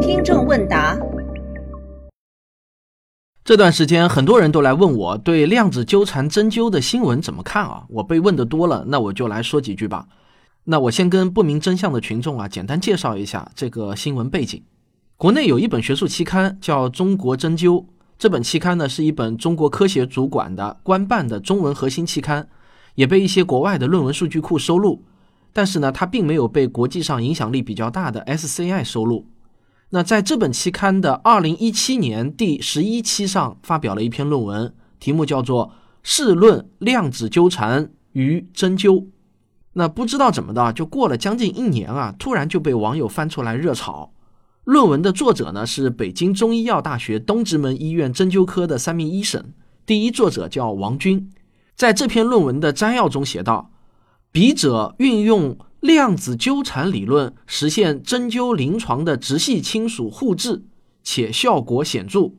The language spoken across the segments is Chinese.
听众问答：这段时间很多人都来问我对量子纠缠针灸的新闻怎么看啊？我被问的多了，那我就来说几句吧。那我先跟不明真相的群众啊，简单介绍一下这个新闻背景。国内有一本学术期刊叫《中国针灸》，这本期刊呢是一本中国科协主管的官办的中文核心期刊，也被一些国外的论文数据库收录。但是呢，它并没有被国际上影响力比较大的 SCI 收录。那在这本期刊的二零一七年第十一期上发表了一篇论文，题目叫做《试论量子纠缠与针灸》。那不知道怎么的，就过了将近一年啊，突然就被网友翻出来热炒。论文的作者呢是北京中医药大学东直门医院针灸科的三名医生，第一作者叫王军，在这篇论文的摘要中写道：“笔者运用量子纠缠理论实现针灸临床的直系亲属互治，且效果显著。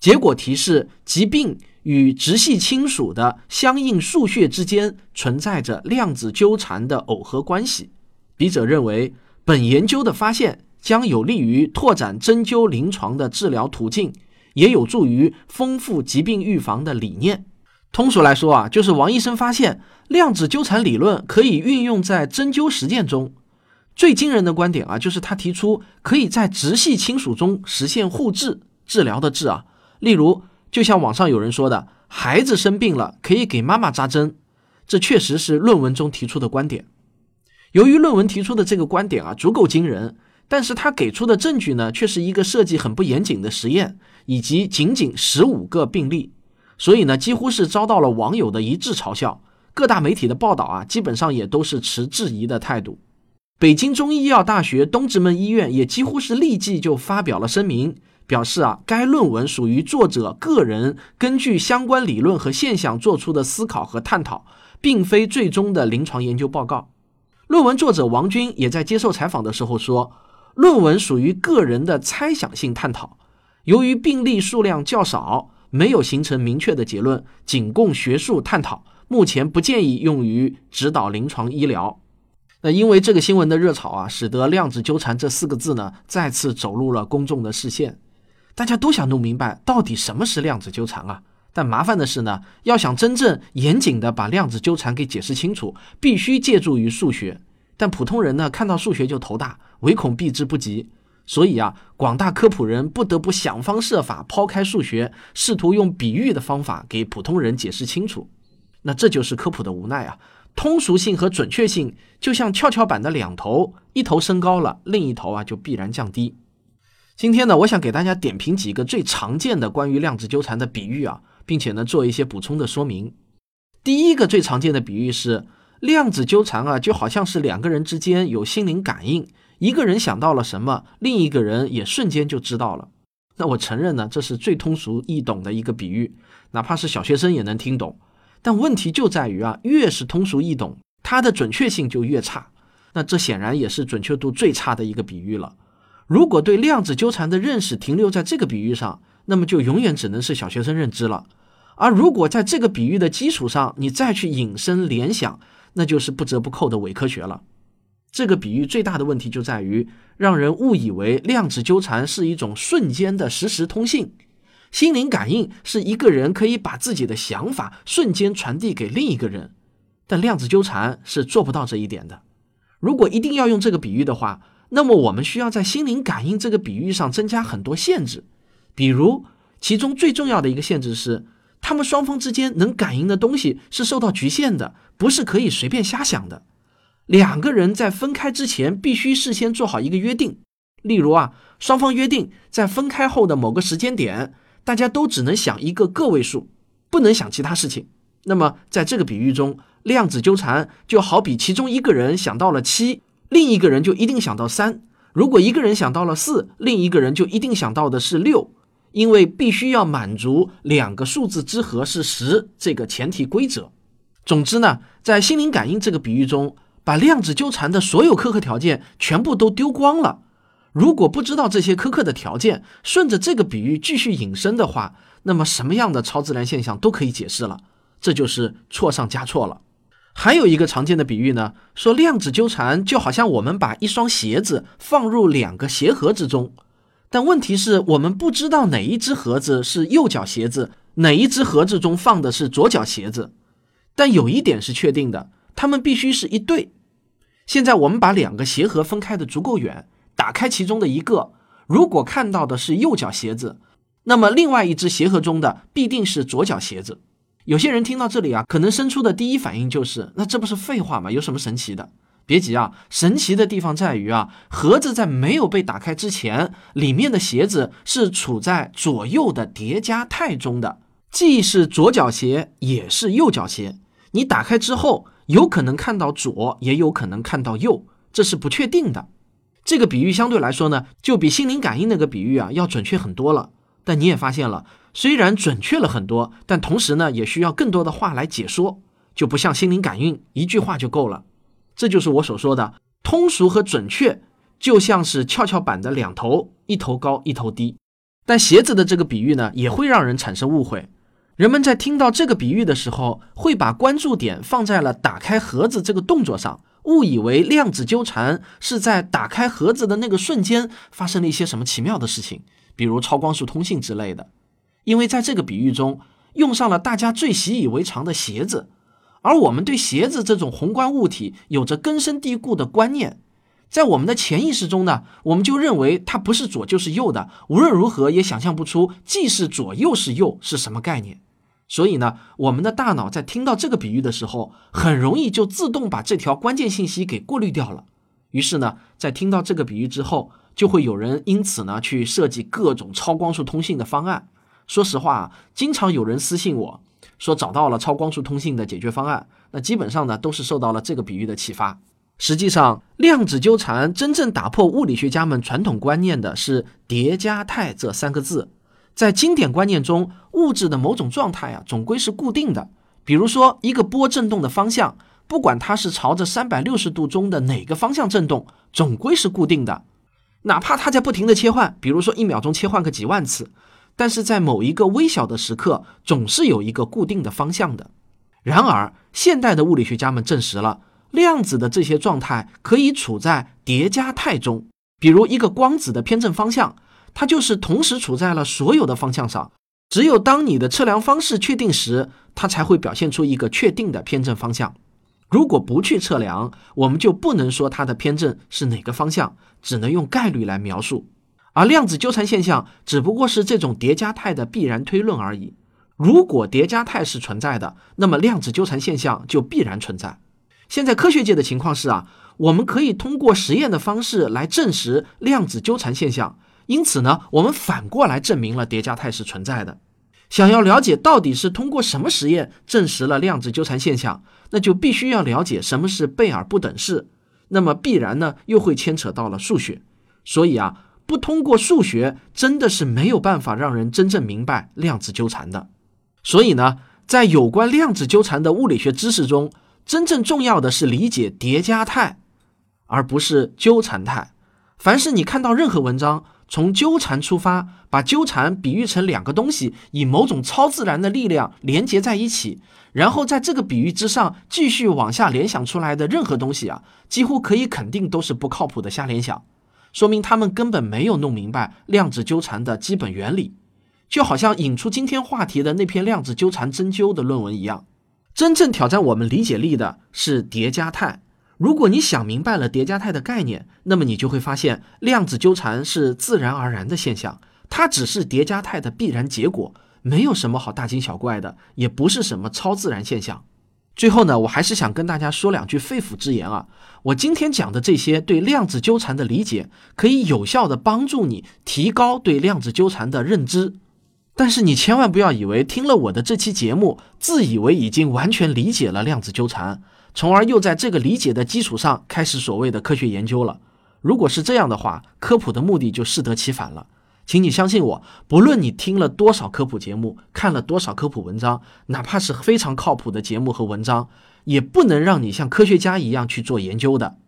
结果提示疾病。”与直系亲属的相应数穴之间存在着量子纠缠的耦合关系。笔者认为，本研究的发现将有利于拓展针灸临床的治疗途径，也有助于丰富疾病预防的理念。通俗来说啊，就是王医生发现量子纠缠理论可以运用在针灸实践中。最惊人的观点啊，就是他提出可以在直系亲属中实现互治治疗的治啊，例如。就像网上有人说的，孩子生病了可以给妈妈扎针，这确实是论文中提出的观点。由于论文提出的这个观点啊足够惊人，但是他给出的证据呢却是一个设计很不严谨的实验，以及仅仅十五个病例，所以呢几乎是遭到了网友的一致嘲笑。各大媒体的报道啊基本上也都是持质疑的态度。北京中医药大学东直门医院也几乎是立即就发表了声明。表示啊，该论文属于作者个人根据相关理论和现象做出的思考和探讨，并非最终的临床研究报告。论文作者王军也在接受采访的时候说，论文属于个人的猜想性探讨，由于病例数量较少，没有形成明确的结论，仅供学术探讨，目前不建议用于指导临床医疗。那因为这个新闻的热炒啊，使得量子纠缠这四个字呢再次走入了公众的视线。大家都想弄明白到底什么是量子纠缠啊？但麻烦的是呢，要想真正严谨的把量子纠缠给解释清楚，必须借助于数学。但普通人呢，看到数学就头大，唯恐避之不及。所以啊，广大科普人不得不想方设法抛开数学，试图用比喻的方法给普通人解释清楚。那这就是科普的无奈啊！通俗性和准确性就像跷跷板的两头，一头升高了，另一头啊就必然降低。今天呢，我想给大家点评几个最常见的关于量子纠缠的比喻啊，并且呢做一些补充的说明。第一个最常见的比喻是量子纠缠啊，就好像是两个人之间有心灵感应，一个人想到了什么，另一个人也瞬间就知道了。那我承认呢，这是最通俗易懂的一个比喻，哪怕是小学生也能听懂。但问题就在于啊，越是通俗易懂，它的准确性就越差。那这显然也是准确度最差的一个比喻了。如果对量子纠缠的认识停留在这个比喻上，那么就永远只能是小学生认知了。而如果在这个比喻的基础上，你再去引申联想，那就是不折不扣的伪科学了。这个比喻最大的问题就在于让人误以为量子纠缠是一种瞬间的实时通信，心灵感应是一个人可以把自己的想法瞬间传递给另一个人，但量子纠缠是做不到这一点的。如果一定要用这个比喻的话，那么我们需要在心灵感应这个比喻上增加很多限制，比如其中最重要的一个限制是，他们双方之间能感应的东西是受到局限的，不是可以随便瞎想的。两个人在分开之前必须事先做好一个约定，例如啊，双方约定在分开后的某个时间点，大家都只能想一个个位数，不能想其他事情。那么在这个比喻中，量子纠缠就好比其中一个人想到了七。另一个人就一定想到三，如果一个人想到了四，另一个人就一定想到的是六，因为必须要满足两个数字之和是十这个前提规则。总之呢，在心灵感应这个比喻中，把量子纠缠的所有苛刻条件全部都丢光了。如果不知道这些苛刻的条件，顺着这个比喻继续引申的话，那么什么样的超自然现象都可以解释了，这就是错上加错了。还有一个常见的比喻呢，说量子纠缠就好像我们把一双鞋子放入两个鞋盒之中，但问题是我们不知道哪一只盒子是右脚鞋子，哪一只盒子中放的是左脚鞋子。但有一点是确定的，它们必须是一对。现在我们把两个鞋盒分开的足够远，打开其中的一个，如果看到的是右脚鞋子，那么另外一只鞋盒中的必定是左脚鞋子。有些人听到这里啊，可能生出的第一反应就是，那这不是废话吗？有什么神奇的？别急啊，神奇的地方在于啊，盒子在没有被打开之前，里面的鞋子是处在左右的叠加态中的，既是左脚鞋，也是右脚鞋。你打开之后，有可能看到左，也有可能看到右，这是不确定的。这个比喻相对来说呢，就比心灵感应那个比喻啊要准确很多了。但你也发现了。虽然准确了很多，但同时呢，也需要更多的话来解说，就不像心灵感应，一句话就够了。这就是我所说的通俗和准确，就像是跷跷板的两头，一头高，一头低。但鞋子的这个比喻呢，也会让人产生误会。人们在听到这个比喻的时候，会把关注点放在了打开盒子这个动作上，误以为量子纠缠是在打开盒子的那个瞬间发生了一些什么奇妙的事情，比如超光速通信之类的。因为在这个比喻中用上了大家最习以为常的鞋子，而我们对鞋子这种宏观物体有着根深蒂固的观念，在我们的潜意识中呢，我们就认为它不是左就是右的，无论如何也想象不出既是左又是右是什么概念。所以呢，我们的大脑在听到这个比喻的时候，很容易就自动把这条关键信息给过滤掉了。于是呢，在听到这个比喻之后，就会有人因此呢去设计各种超光速通信的方案。说实话，经常有人私信我说找到了超光速通信的解决方案，那基本上呢都是受到了这个比喻的启发。实际上，量子纠缠真正打破物理学家们传统观念的是叠加态这三个字。在经典观念中，物质的某种状态啊总归是固定的。比如说，一个波振动的方向，不管它是朝着三百六十度中的哪个方向振动，总归是固定的，哪怕它在不停的切换，比如说一秒钟切换个几万次。但是在某一个微小的时刻，总是有一个固定的方向的。然而，现代的物理学家们证实了，量子的这些状态可以处在叠加态中。比如，一个光子的偏振方向，它就是同时处在了所有的方向上。只有当你的测量方式确定时，它才会表现出一个确定的偏振方向。如果不去测量，我们就不能说它的偏振是哪个方向，只能用概率来描述。而量子纠缠现象只不过是这种叠加态的必然推论而已。如果叠加态是存在的，那么量子纠缠现象就必然存在。现在科学界的情况是啊，我们可以通过实验的方式来证实量子纠缠现象。因此呢，我们反过来证明了叠加态是存在的。想要了解到底是通过什么实验证实了量子纠缠现象，那就必须要了解什么是贝尔不等式。那么必然呢，又会牵扯到了数学。所以啊。不通过数学，真的是没有办法让人真正明白量子纠缠的。所以呢，在有关量子纠缠的物理学知识中，真正重要的是理解叠加态，而不是纠缠态。凡是你看到任何文章从纠缠出发，把纠缠比喻成两个东西以某种超自然的力量连接在一起，然后在这个比喻之上继续往下联想出来的任何东西啊，几乎可以肯定都是不靠谱的瞎联想。说明他们根本没有弄明白量子纠缠的基本原理，就好像引出今天话题的那篇量子纠缠针灸的论文一样。真正挑战我们理解力的是叠加态。如果你想明白了叠加态的概念，那么你就会发现量子纠缠是自然而然的现象，它只是叠加态的必然结果，没有什么好大惊小怪的，也不是什么超自然现象。最后呢，我还是想跟大家说两句肺腑之言啊。我今天讲的这些对量子纠缠的理解，可以有效的帮助你提高对量子纠缠的认知。但是你千万不要以为听了我的这期节目，自以为已经完全理解了量子纠缠，从而又在这个理解的基础上开始所谓的科学研究了。如果是这样的话，科普的目的就适得其反了。请你相信我，不论你听了多少科普节目，看了多少科普文章，哪怕是非常靠谱的节目和文章，也不能让你像科学家一样去做研究的。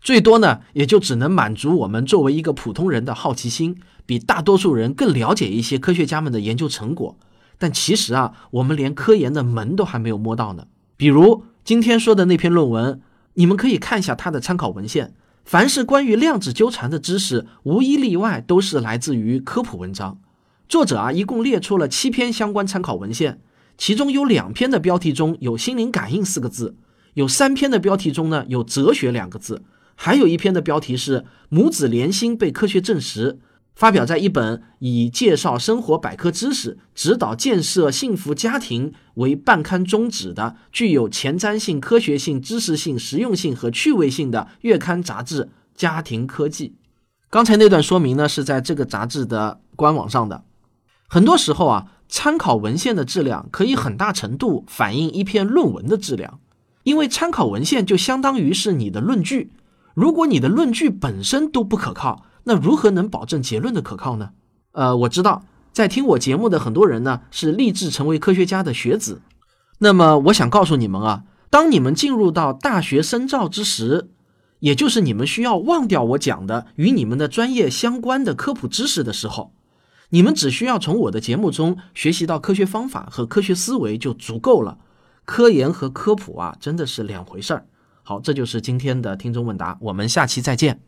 最多呢，也就只能满足我们作为一个普通人的好奇心，比大多数人更了解一些科学家们的研究成果。但其实啊，我们连科研的门都还没有摸到呢。比如。今天说的那篇论文，你们可以看一下它的参考文献。凡是关于量子纠缠的知识，无一例外都是来自于科普文章。作者啊，一共列出了七篇相关参考文献，其中有两篇的标题中有“心灵感应”四个字，有三篇的标题中呢有“哲学”两个字，还有一篇的标题是“母子连心被科学证实”。发表在一本以介绍生活百科知识、指导建设幸福家庭为办刊宗旨的、具有前瞻性、科学性、知识性、实用性和趣味性的月刊杂志《家庭科技》。刚才那段说明呢，是在这个杂志的官网上的。很多时候啊，参考文献的质量可以很大程度反映一篇论文的质量，因为参考文献就相当于是你的论据。如果你的论据本身都不可靠，那如何能保证结论的可靠呢？呃，我知道在听我节目的很多人呢是立志成为科学家的学子。那么我想告诉你们啊，当你们进入到大学深造之时，也就是你们需要忘掉我讲的与你们的专业相关的科普知识的时候，你们只需要从我的节目中学习到科学方法和科学思维就足够了。科研和科普啊，真的是两回事儿。好，这就是今天的听众问答，我们下期再见。